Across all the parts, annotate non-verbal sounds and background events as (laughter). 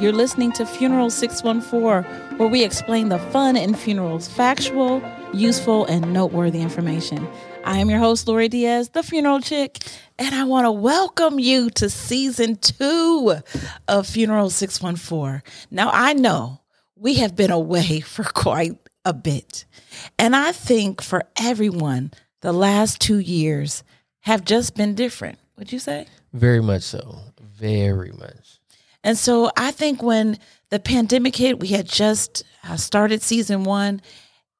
You're listening to Funeral 614, where we explain the fun in funerals factual, useful, and noteworthy information. I am your host, Lori Diaz, the funeral chick, and I want to welcome you to season two of Funeral 614. Now, I know we have been away (laughs) for quite a bit, and I think for everyone, the last two years have just been different. Would you say? Very much so. Very much. And so I think when the pandemic hit, we had just uh, started season one,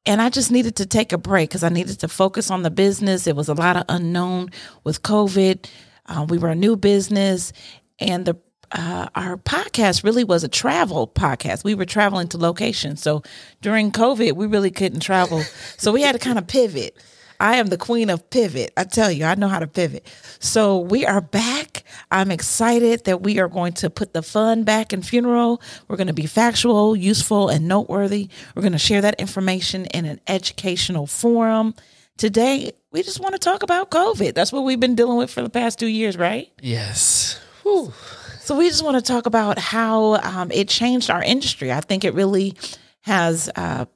and I just needed to take a break because I needed to focus on the business. It was a lot of unknown with COVID. Uh, we were a new business, and the uh, our podcast really was a travel podcast. We were traveling to locations. So during COVID, we really couldn't travel. So we had to kind of pivot. I am the queen of pivot. I tell you, I know how to pivot. So we are back. I'm excited that we are going to put the fun back in funeral. We're going to be factual, useful, and noteworthy. We're going to share that information in an educational forum. Today, we just want to talk about COVID. That's what we've been dealing with for the past two years, right? Yes. Whew. So we just want to talk about how um, it changed our industry. I think it really has uh,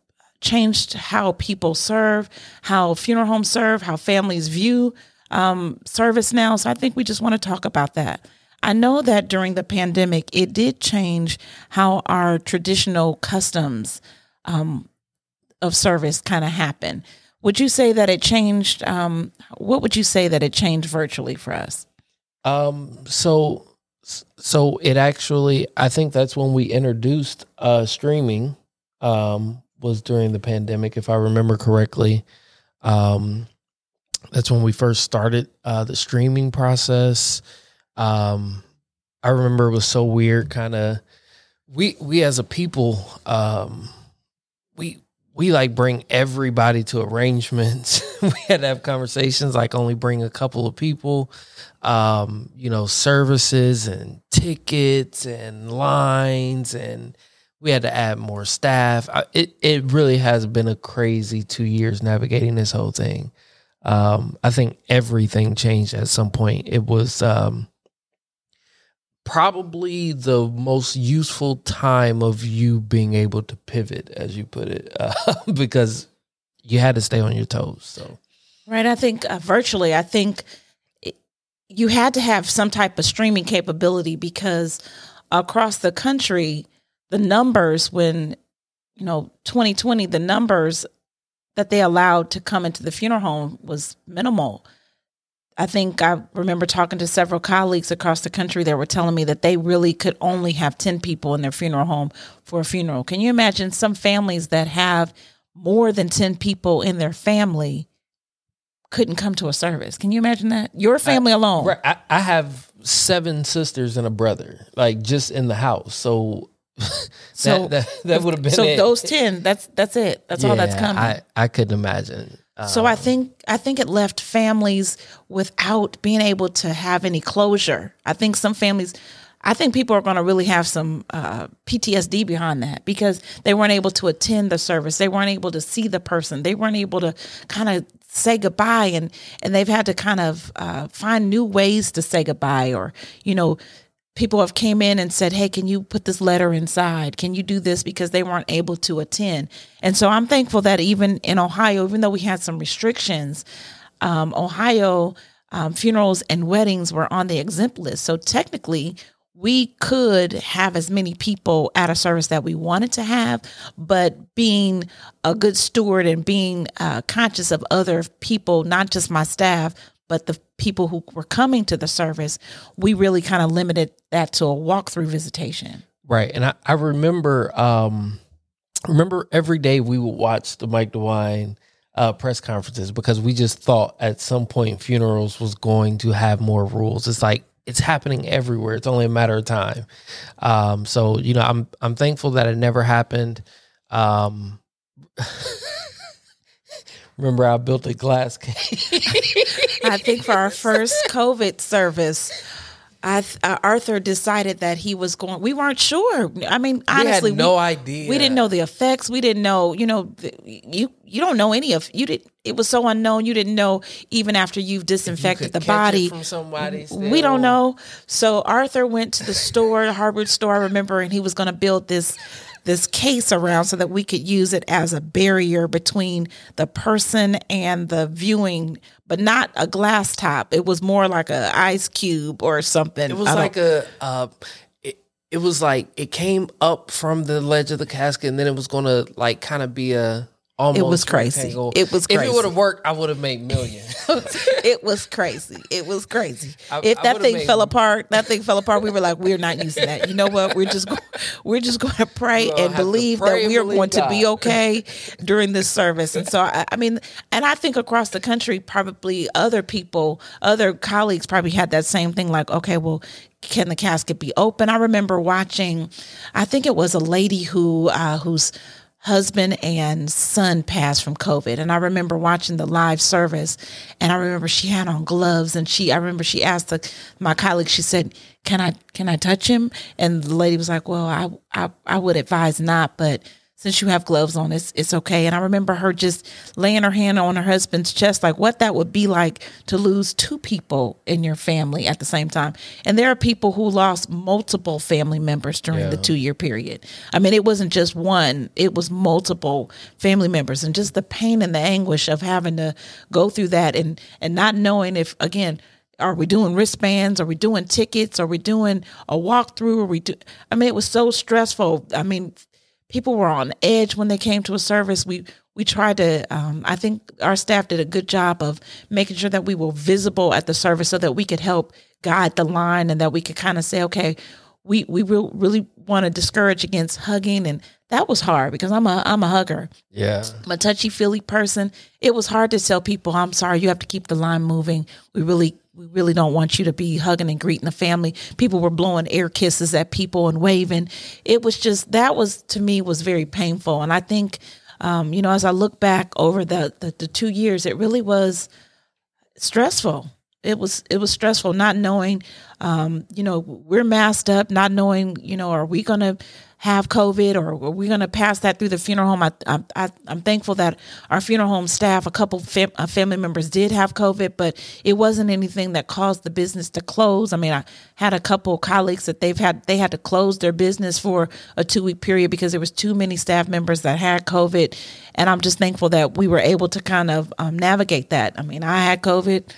changed how people serve, how funeral homes serve, how families view um, service now. So I think we just want to talk about that. I know that during the pandemic, it did change how our traditional customs um, of service kind of happen. Would you say that it changed? Um, what would you say that it changed virtually for us? Um, so, so it actually, I think that's when we introduced uh, streaming. Um, was during the pandemic, if I remember correctly. Um, that's when we first started uh, the streaming process. Um, I remember it was so weird, kind of. We we as a people, um, we we like bring everybody to arrangements. (laughs) we had to have conversations like only bring a couple of people. Um, you know, services and tickets and lines and we had to add more staff. It it really has been a crazy two years navigating this whole thing. Um, I think everything changed at some point. It was um, probably the most useful time of you being able to pivot, as you put it, (laughs) uh, because you had to stay on your toes. So, right. I think uh, virtually, I think it, you had to have some type of streaming capability because across the country the numbers when you know 2020 the numbers that they allowed to come into the funeral home was minimal. I think i remember talking to several colleagues across the country. That were telling me that they really could only have 10 people in their funeral home for a funeral. Can you imagine some families that have more than 10 people in their family couldn't come to a service? Can you imagine that? Your family I, alone I, I have seven sisters and a brother like just in the house. So so that, that, that would have been so it. those 10 that's that's it. That's yeah, all that's coming. I i couldn't imagine. Um, so i um, think i think it left families without being able to have any closure. I think some families i think people are going to really have some uh, ptsd behind that because they weren't able to attend the service. They weren't able to see the person. They weren't able to kind of say goodbye and and they've had to kind of uh, find new ways to say goodbye or you know people have came in and said hey can you put this letter inside? Can you do this? Because they weren't able to attend. And so i'm thankful that even in ohio even though we had some restrictions um, ohio um, funerals and weddings were on the exempt list. So technically we could have as many people at a service that we wanted to have, but being a good steward and being uh, conscious of other people, not just my staff, but the people who were coming to the service, we really kind of limited that to a walkthrough visitation. Right. And I, I remember um remember every day we would watch the Mike DeWine uh, press conferences because we just thought at some point funerals was going to have more rules. It's like it's happening everywhere. It's only a matter of time. Um, so you know, I'm I'm thankful that it never happened. Um, (laughs) Remember, I built a glass (laughs) case. I think for our first COVID service, I th- uh, Arthur decided that he was going. We weren't sure. I mean, honestly, we had no idea. We didn't know the effects. We didn't know. You know, the, you you don't know any of you did. It was so unknown. You didn't know even after you've disinfected you the body from somebody. we don't know. So Arthur went to the store, the Harvard store, I remember, and he was going to build this this case around so that we could use it as a barrier between the person and the viewing, but not a glass top. It was more like a ice cube or something. It was like a. Uh, it, it was like it came up from the ledge of the casket, and then it was gonna like kind of be a. Almost It was crazy. rectangle. It was crazy. If it would have worked, I would have made millions. (laughs) (laughs) it was crazy. It was crazy. I- if that thing fell apart, that thing fell apart. We were like, we're not using that. You know what? We're just go- (laughs) we're just going to pray and believe pray that we are going to be okay during this service. And so, I, I mean, and I think across the country, probably other people, other colleagues, probably had that same thing. Like, okay, well. Can the casket be open? I remember watching. I think it was a lady who uh, whose husband and son passed from COVID. And I remember watching the live service and I remember she had on gloves and she, I remember she asked the, my colleague, she said, can I, can I touch him? And the lady was like, well, I, I, I would advise not, but since you have gloves on, it's, it's okay. And I remember her just laying her hand on her husband's chest, like what that would be like to lose two people in your family at the same time. And there are people who lost multiple family members during the two year period. I mean, it wasn't just one, it was multiple family members and just the pain and the anguish of having to go through that and, and not knowing if, again, are we doing wristbands? Are we doing tickets? Are we doing a walkthrough? Are we do? I mean, it was so stressful. I mean, people were on edge when they came to a service. We we tried to. Um, I think our staff did a good job of making sure that we were visible at the service so that we could help guide the line and that we could kind of say, okay, we we real, really want to discourage against hugging, and that was hard because I'm a I'm a hugger. yeah, I'm a touchy feely person. It was hard to tell people, I'm sorry, you have to keep the line moving. We really we really don't want you to be hugging and greeting the family. People were blowing air kisses at people and waving. It was just that was to me was very painful. And I think um, you know, as I look back over the, the the two years, it really was stressful. It was it was stressful not knowing um, you know, we're masked up, not knowing, you know, are we going to have COVID or we're going to pass that through the funeral home? I, I, I'm thankful that our funeral home staff, a couple uh, family members did have COVID, but it wasn't anything that caused the business to close. I mean, I had a couple colleagues that they've had, they had to close their business for a two week period because there was too many staff members that had COVID. And I'm just thankful that we were able to kind of um, navigate that. I mean, I had COVID.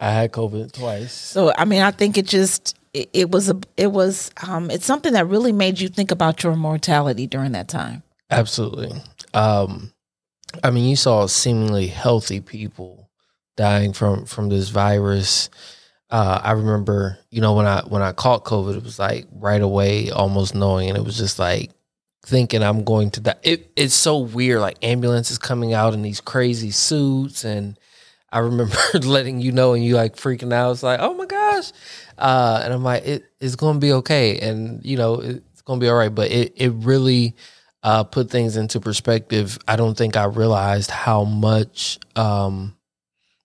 I had COVID twice. So I mean, I think it just it, it was a it was um it's something that really made you think about your mortality during that time. Absolutely. Um, I mean, you saw seemingly healthy people dying from from this virus. Uh, I remember, you know, when I when I caught COVID, it was like right away, almost knowing, and it was just like thinking I'm going to die. It, it's so weird, like ambulances coming out in these crazy suits, and I remember (laughs) letting you know, and you like freaking out. It's like, oh my gosh, uh, and I'm like, it, it's going to be okay, and you know, it's going to be all right. But it it really uh, put things into perspective. I don't think I realized how much, um,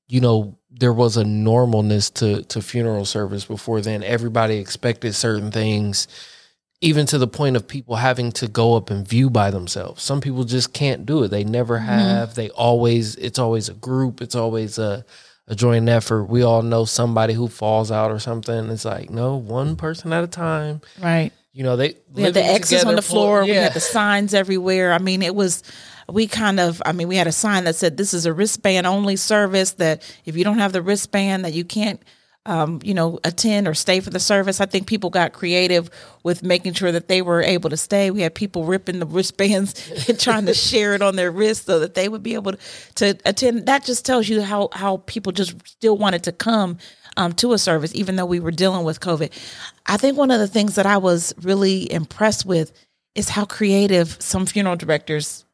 you know, there was a normalness to to funeral service before then. Everybody expected certain things, even to the point of people having to go up and view by themselves. Some people just can't do it. They never mm-hmm. have. They always. It's always a group. It's always a a joint effort. We all know somebody who falls out or something. It's like no, one mm-hmm. person at a time. Right. You know, they We had the X's on the for- floor. We yeah. had the signs everywhere. I mean, it was we kind of I mean, we had a sign that said this is a wristband only service that if you don't have the wristband that you can't um, you know, attend or stay for the service. I think people got creative with making sure that they were able to stay. We had people ripping the wristbands (laughs) and trying to share it on their wrist so that they would be able to, to attend. That just tells you how how people just still wanted to come um, to a service, even though we were dealing with COVID. I think one of the things that I was really impressed with is how creative some funeral directors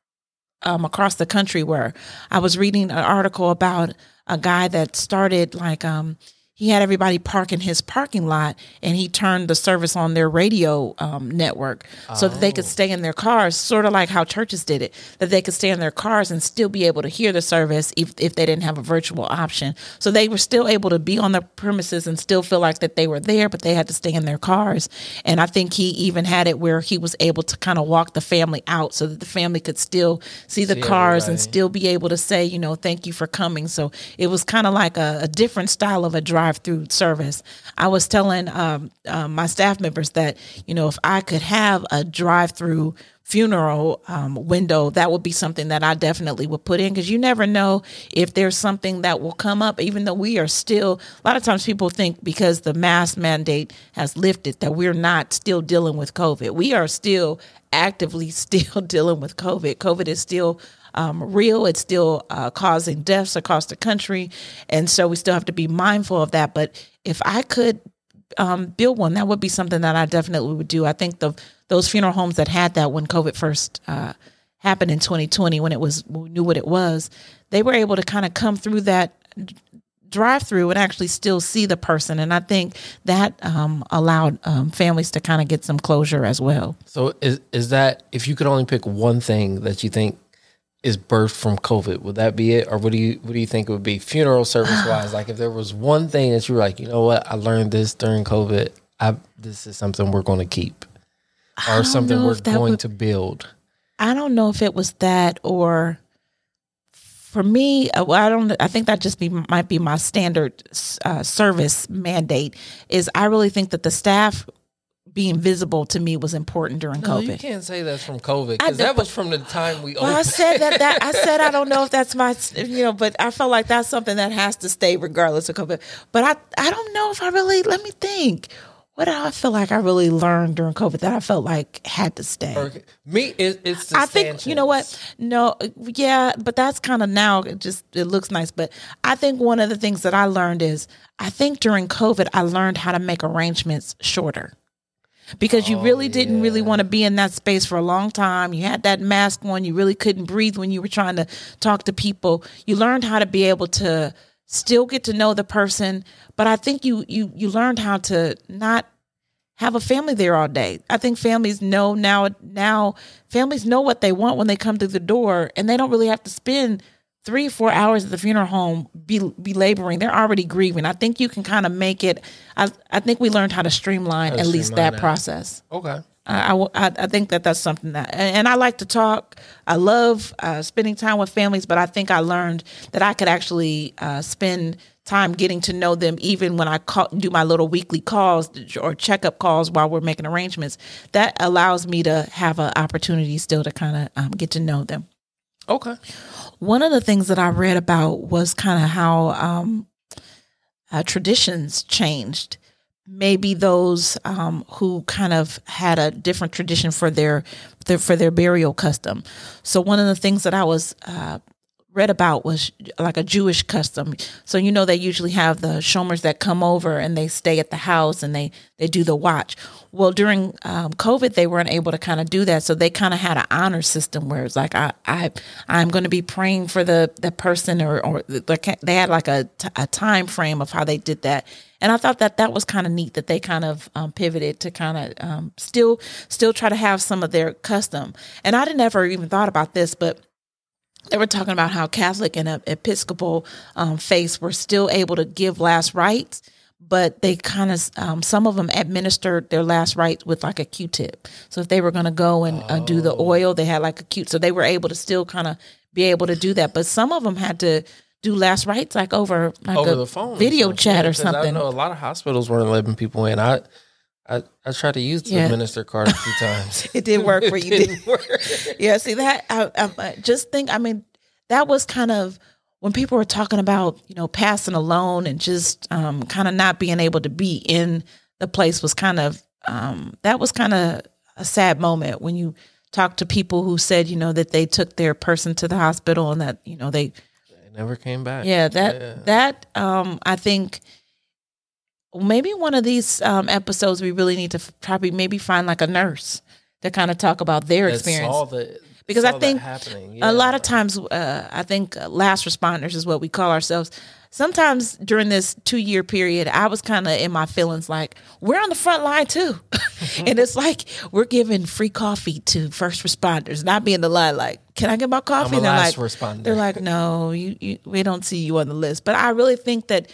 um, across the country were. I was reading an article about a guy that started like um, he had everybody park in his parking lot and he turned the service on their radio um, network so that they could stay in their cars, sort of like how churches did it, that they could stay in their cars and still be able to hear the service if, if they didn't have a virtual option. So they were still able to be on the premises and still feel like that they were there, but they had to stay in their cars. And I think he even had it where he was able to kind of walk the family out so that the family could still see the See cars and still be able to say, you know, thank you for coming. So it was kind of like a, a different style of a drive-through service. I was telling um, um, my staff members that, you know, if I could have a drive-through funeral um, window, that would be something that I definitely would put in because you never know if there's something that will come up, even though we are still, a lot of times people think because the mask mandate has lifted that we're not still dealing with COVID. We are still actively (laughs) still dealing with COVID. COVID is still um, real. It's still uh, causing deaths across the country. And so we still have to be mindful of that. But if I could um, build one, that would be something that I definitely would do. I think the those funeral homes that had that when COVID first uh, happened in 2020, when it was we knew what it was, they were able to kind of come through that drive through and actually still see the person. And I think that um, allowed um, families to kind of get some closure as well. So is is that if you could only pick one thing that you think is birthed from COVID, would that be it, or what do you what do you think it would be funeral service (sighs) wise? like if there was one thing that you were like, you know what, I learned this during COVID. I this is something we're going to keep, or something we're going would- to build. I don't know if it was that or for me, uh, well, I don't. I think that just be might be my standard uh, service mandate. Is I really think that the staff being visible to me was important during No, you can't say that's from COVID because that was from the time we Well, I said that. That I said I don't know if that's my, you know, but I felt like that's something that has to stay regardless of COVID. But I, I don't know if I really. Let me think. What did I feel like I really learned during COVID that I felt like had to stay? Or- Me, it, it's I think you know what? No, yeah, but that's kind of now. It just it looks nice, but I think one of the things that I learned is I think during COVID I learned how to make arrangements shorter. Because you really oh, didn't really want to be in that space for a long time. You had that mask on. You really couldn't breathe when you were trying to talk to people. You learned how to be able to still get to know the person, but I think you you you learned how to not have a family there all day. I think families know now now families know what they want when they come through the door and they don't really have to spend three or four hours at the funeral home be be laboring. They're already grieving. I think you can kind of make it I I think we learned how to streamline at least streamline that, that. process. Okay. I, I, I, think that that's something that, and and I like to talk. I love uh, spending time with families, but I think I learned that I could actually uh, spend time getting to know them, even when I call, do my little weekly calls or checkup calls while we're making arrangements. That allows me to have an opportunity still to kind of um, get to know them. Okay. One of the things that I read about was kind of how um, uh, traditions changed. Maybe those um, who kind of had a different tradition for their, their for their burial custom. So one of the things that I was uh, read about was like a Jewish custom. So you know they usually have the shomers that come over and they stay at the house and they they do the watch. Well, during um, COVID, they weren't able to kind of do that, so they kind of had an honor system where it's like I I I'm going to be praying for the the person or or the, they had like a a time frame of how they did that. And I thought that that was kind of neat that they kind of um, pivoted to kind of um, still still try to have some of their custom. And I didn't ever even thought about this, but they were talking about how Catholic and uh, Episcopal um, faiths were still able to give last rites, but they kind of um, some of them administered their last rites with like a Q-tip. So if they were going to go and uh, do the oil, they had like a Q. So they were able to still kind of be able to do that. But some of them had to do last rites like over like Over a the phone, video chat yeah, something. I know a lot of hospitals weren't letting people in. I, I, I tried to use the Yeah. minister card a few times. (laughs) It didn't work for (laughs) you. Didn't work. (laughs) yeah, see that I, I, I just think I mean that was kind of when people were talking about you know passing alone and just um, kind of not being able to be in the place was kind of um, that was kind of a sad moment when you talk to people who said you know that they took their person to the hospital and that you know they It never came back. yeah that Yeah. that um, I think maybe one of these um, episodes we really need to f- probably maybe find like a nurse to kind of talk about their experience the- Because I think happening. a lot of times uh, i think uh, last responders is what we call ourselves sometimes during this two year period, I was kind of in my feelings like we're on the front line too, (laughs) and it's like we're giving free coffee to first responders, not being the line like, can I get my coffee? They're last like, responder. they're like, no, you, you, we don't see you on the list. But I really think that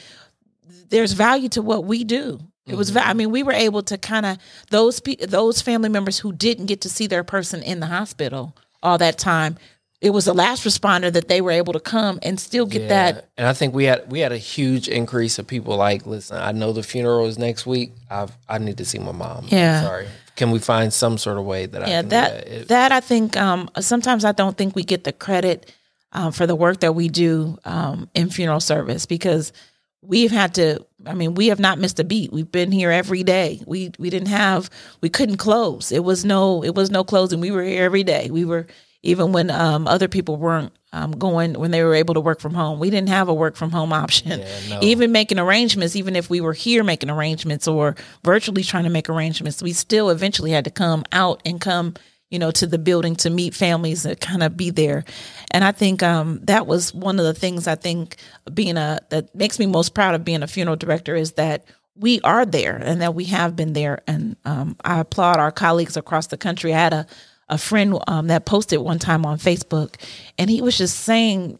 there's value to what we do. It was, I mean, we were able to kind of those pe- those family members who didn't get to see their person in the hospital all that time. It was the last responder that they were able to come and still get that. and I think we had we had a huge increase of people like, listen, I know the funeral is next week. I I need to see my mom. Yeah. sorry. Can we find some sort of way that I Yeah, can that that? That I think um, sometimes I don't think we get the credit um, for the work that we do um, in funeral service because we've had to. I mean, we have not missed a beat. We've been here every day. We we didn't have we couldn't close. It was no it was no closing. We were here every day. We were even when um, other people weren't um, going when they were able to work from home. We didn't have a work from home (laughs) option. no. Even making arrangements, even if we were here making arrangements or virtually trying to make arrangements, we still eventually had to come out and come you know, to the building to meet families and kind of be there. And I think um, that was one of the things I think being a that makes me most proud of being a funeral director is that we are there and that we have been there. And um, I applaud our colleagues across the country. I had a a friend um, that posted one time on Facebook, and he was just saying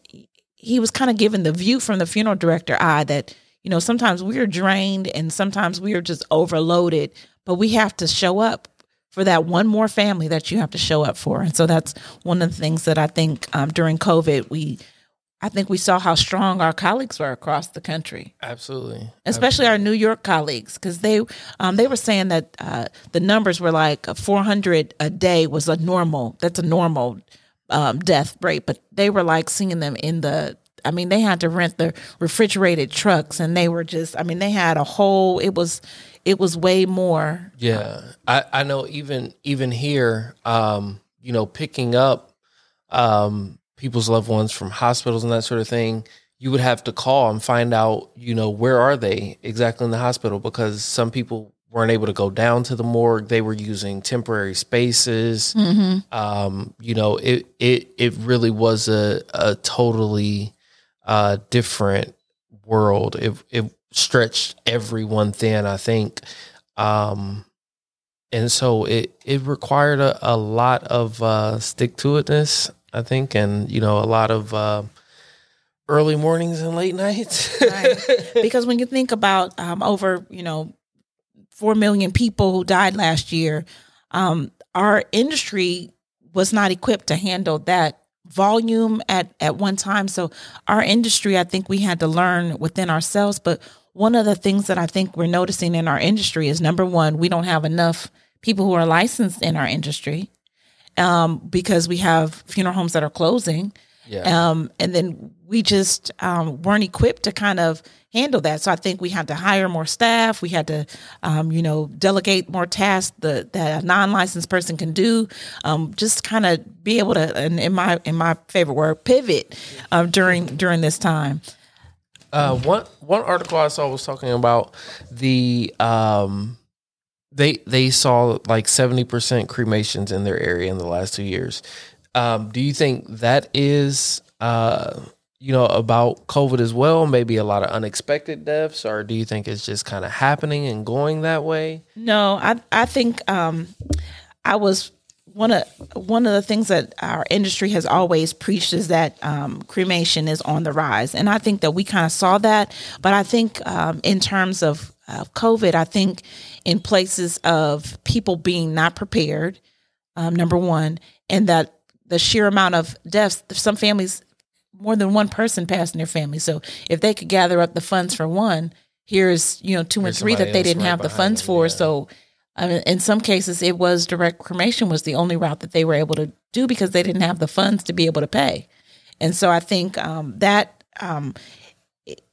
he was kind of giving the view from the funeral director eye that you know sometimes we are drained and sometimes we are just overloaded, but we have to show up for that one more family that you have to show up for. And so that's one of the things that I think um, during COVID we, I think we saw how strong our colleagues were across the country Absolutely. especially our New York colleagues, because they um, they were saying that uh, the numbers were like 400 a day was a normal. That's a normal um, death rate, but they were like seeing them in the. I mean, they had to rent the refrigerated trucks, and they were just. I mean, they had a whole. It was, it was way more. Yeah, I, I know even even here, um, you know, picking up um, people's loved ones from hospitals and that sort of thing, you would have to call and find out, you know, where are they exactly in the hospital because some people weren't able to go down to the morgue. They were using temporary spaces. Um, you know, it it it really was a a totally uh, different world. It it stretched everyone thin. I think. Um, and so it it required a, a lot of uh, stick to itness, I think, and you know a lot of uh, early mornings and late (laughs) nights. Right. because when you think about um, over, you know, four million people who died last year, um, our industry was not equipped to handle that volume at at one time. So our industry, I think we had to learn within ourselves. But one of the things that I think we're noticing in our industry is number one, we don't have enough people who are licensed in our industry um, because we have funeral homes that are closing. yeah, Um, and then we just um, weren't equipped to kind of handle that. So I think we had to hire more staff. We had to, um, you know, delegate more tasks that, that a non-licensed person can do. Um, just kind of be able to, and in my in my favorite word, pivot um, during during this time. Uh, one one article I saw was talking about the um, they they saw like seventy percent cremations in their area in the last two years. Um, do you think that is uh, you know about COVID as well? Maybe a lot of unexpected deaths, or do you think it's just kind of happening and going that way? No, I I think um, I was one of one of the things that our industry has always preached is that um, cremation is on the rise, and I think that we kind of saw that. But I think um, in terms of uh, COVID, I think in places of people being not prepared, um, number one, and that the sheer amount of deaths, some families, more than one person passed in their family. So if they could gather up the funds for one, here's you know two and three that they didn't right have the funds them, for. yeah. So I mean, in some cases, it was direct cremation was the only route that they were able to do because they didn't have the funds to be able to pay. And so I think um, that um,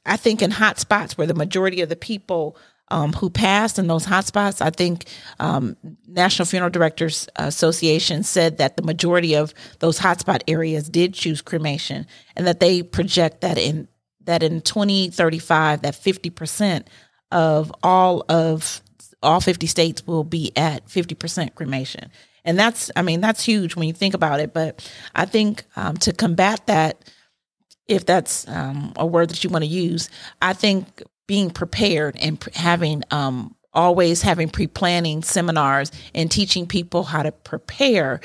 I think in hot spots where the majority of the people um, who passed in those hot spots, I think um, National Funeral Directors Association said that the majority of those hotspot areas did choose cremation, and that they project that in that in 2035 that 50 percent of all of all 50 states will be at 50% cremation. And that's, I mean, that's huge when you think about it. But I think um, to combat that, if that's um, a word that you want to use. I think being prepared and having um, always having pre-planning seminars and teaching people how to prepare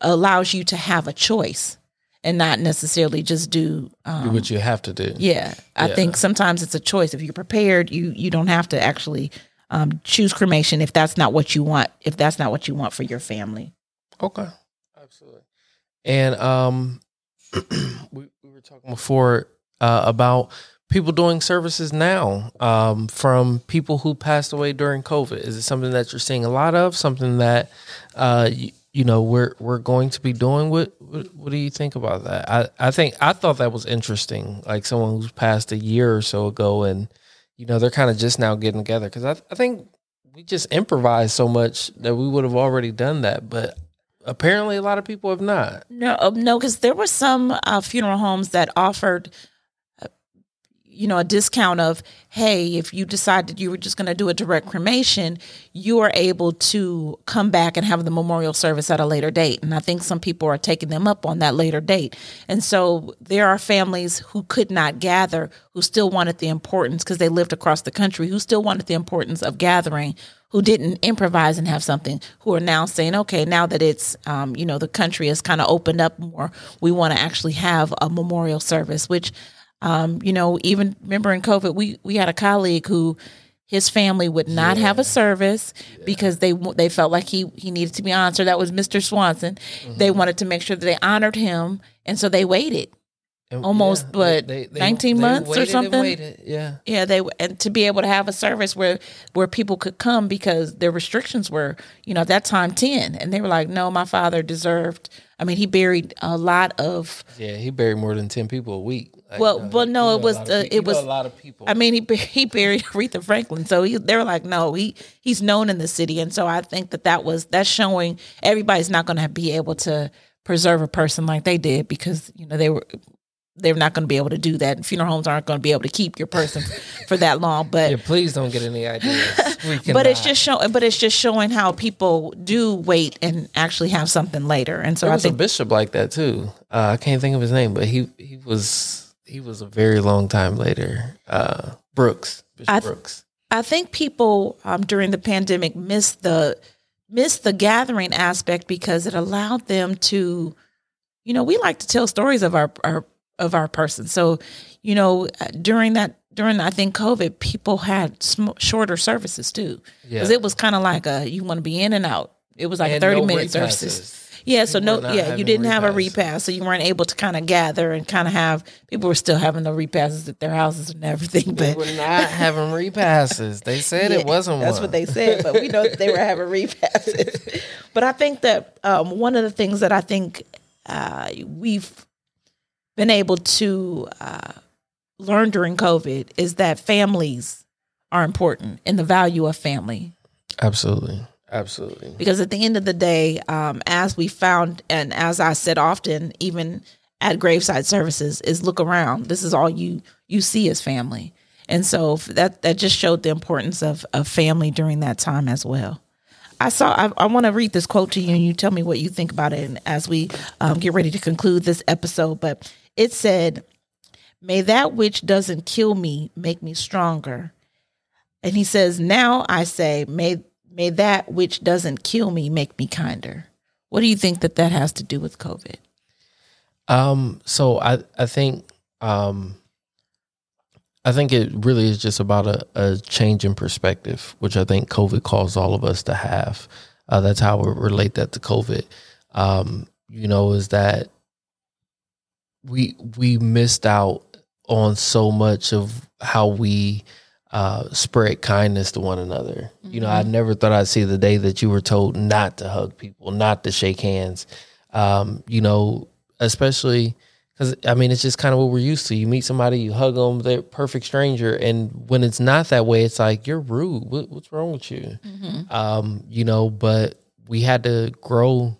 allows you to have a choice and not necessarily just do um, Do what you have to do. yeah, I Yeah. think sometimes it's a choice. If you're prepared, you you don't have to actually um, choose cremation if that's not what you want. If that's not what you want for your family. Okay. Absolutely. And um (clears throat) we, we were talking before uh, about people doing services now um, from people who passed away during COVID. Is it something that you're seeing a lot of? Something that uh, you, you know we're we're going to be doing? What, what what do you think about that? I I think I thought that was interesting. Like someone who's passed a year or so ago, and you know they're kind of just now getting together because I I think we just improvised so much that we would have already done that, but apparently a lot of people have not. No, uh, no, because there were some uh, funeral homes that offered, you know, a discount of, hey, if you decided you were just going to do a direct cremation, you are able to come back and have the memorial service at a later date. And I think some people are taking them up on that later date. And so there are families who could not gather, who still wanted the importance because they lived across the country, who still wanted the importance of gathering who didn't improvise and have something who are now saying okay now that it's um, you know the country has kind of opened up more we want to actually have a memorial service which um, you know even remember in covid we we had a colleague who his family would not have a service because they they felt like he he needed to be honored. So that was Mr. Swanson. They wanted to make sure that they honored him, and so they waited. And, Almost, what, 19 months or waited and something? waited, Yeah. Yeah, they and to be able to have a service where where people could come because their restrictions were, you know, at that time ten, and they were like, no, my father deserved. I mean, he buried a lot of. Yeah, he buried more than ten people a week. Like, Well, uh, well, you no, it was the- it was- a lot of people. I mean, he he buried (laughs) Aretha Franklin, so he, they were like, no, he he's known in the city, and so I think that that was that's showing everybody's not going to be able to preserve a person like they did because you know they were they're not going to be able to do that. Funeral homes aren't going to be able to keep your person for that long, but (laughs) yeah, please don't get any ideas. (laughs) But it's just showing but it's just showing how people do wait and actually have something later and so there i was a think bishop like that too. Uh, I can't think of his name, but he he was he was a very long time later. Uh, Brooks, Bishop I th- Brooks. i think people um, during the pandemic missed the missed the gathering aspect because it allowed them to you know we like to tell stories of our, our of our person so you know during that during i think covid people had sm- shorter services too Yeah, because it was kind of like a you want to be in and out it was like And 30 no minute services Yeah, so People no, yeah, you didn't have a repass. repass, so you weren't able to kind of gather and kind of have people were still having the repasses at their houses and everything. They But were not having repasses. They (laughs) said Yeah, it wasn't That's one. what they said, but we know that they were (laughs) having repasses. but I think that um, one of the things that I think uh, we've been able to uh, learn during COVID is that families are important and the value of family. Absolutely, absolutely. Because at the end of the day, um, as we found, and as I said often, even at graveside services, is look around. This is all you you see as family, and so that that just showed the importance of of family during that time as well. I saw. I, I want to read this quote to you, and you tell me what you think about it. And as we um, get ready to conclude this episode, but it said, "May that which doesn't kill me make me stronger." And he says, "Now I say, may may that which doesn't kill me make me kinder." What do you think that that has to do with COVID? Um, so I I think um I think it really is just about a, a change in perspective, which I think COVID caused all of us to have. Uh, that's how we relate that to COVID. Um, you know, is that we we missed out on so much of how we uh, spread kindness to one another. You know, I never thought I'd see the day that you were told not to hug people, not to shake hands. Um, you know, especially because I mean, it's just kind of what we're used to. You meet somebody, you hug them, they're perfect stranger, and when it's not that way, it's like you're rude. What, what's wrong with you? Um, you know, but we had to grow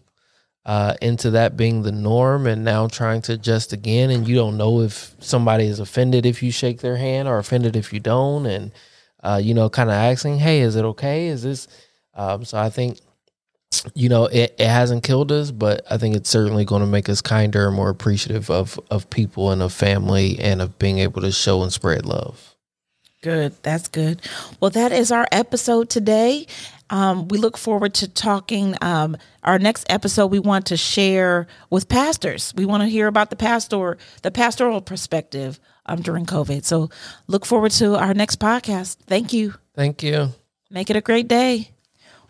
uh, into that being the norm, and now trying to adjust again. And you don't know if somebody is offended if you shake their hand or offended if you don't, and uh, you know, kind of asking, "Hey, is it okay? Is this?" Um, so I think you know, it, it hasn't killed us, but I think it's certainly going to make us kinder and more appreciative of of people and of family and of being able to show and spread love. Good. That's good. Well, that is our episode today. Um, we look forward to talking. Um, our next episode, we want to share with pastors. We want to hear about the pastor, the pastoral perspective um, during COVID. So look forward to our next podcast. Thank you. Thank you. Make it a great day.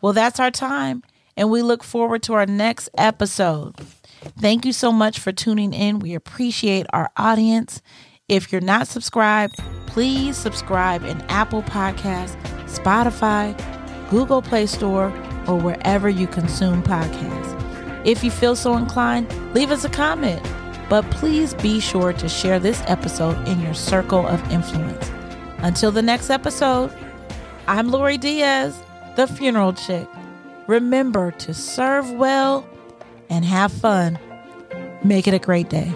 Well, that's our time, and we look forward to our next episode. Thank you so much for tuning in. We appreciate our audience. If you're not subscribed, please subscribe in Apple Podcasts, Spotify, Google Play Store, or wherever you consume podcasts. If you feel so inclined, leave us a comment. But please be sure to share this episode in your circle of influence. Until the next episode, I'm Lori Diaz, the funeral chick. Remember to serve well and have fun. Make it a great day.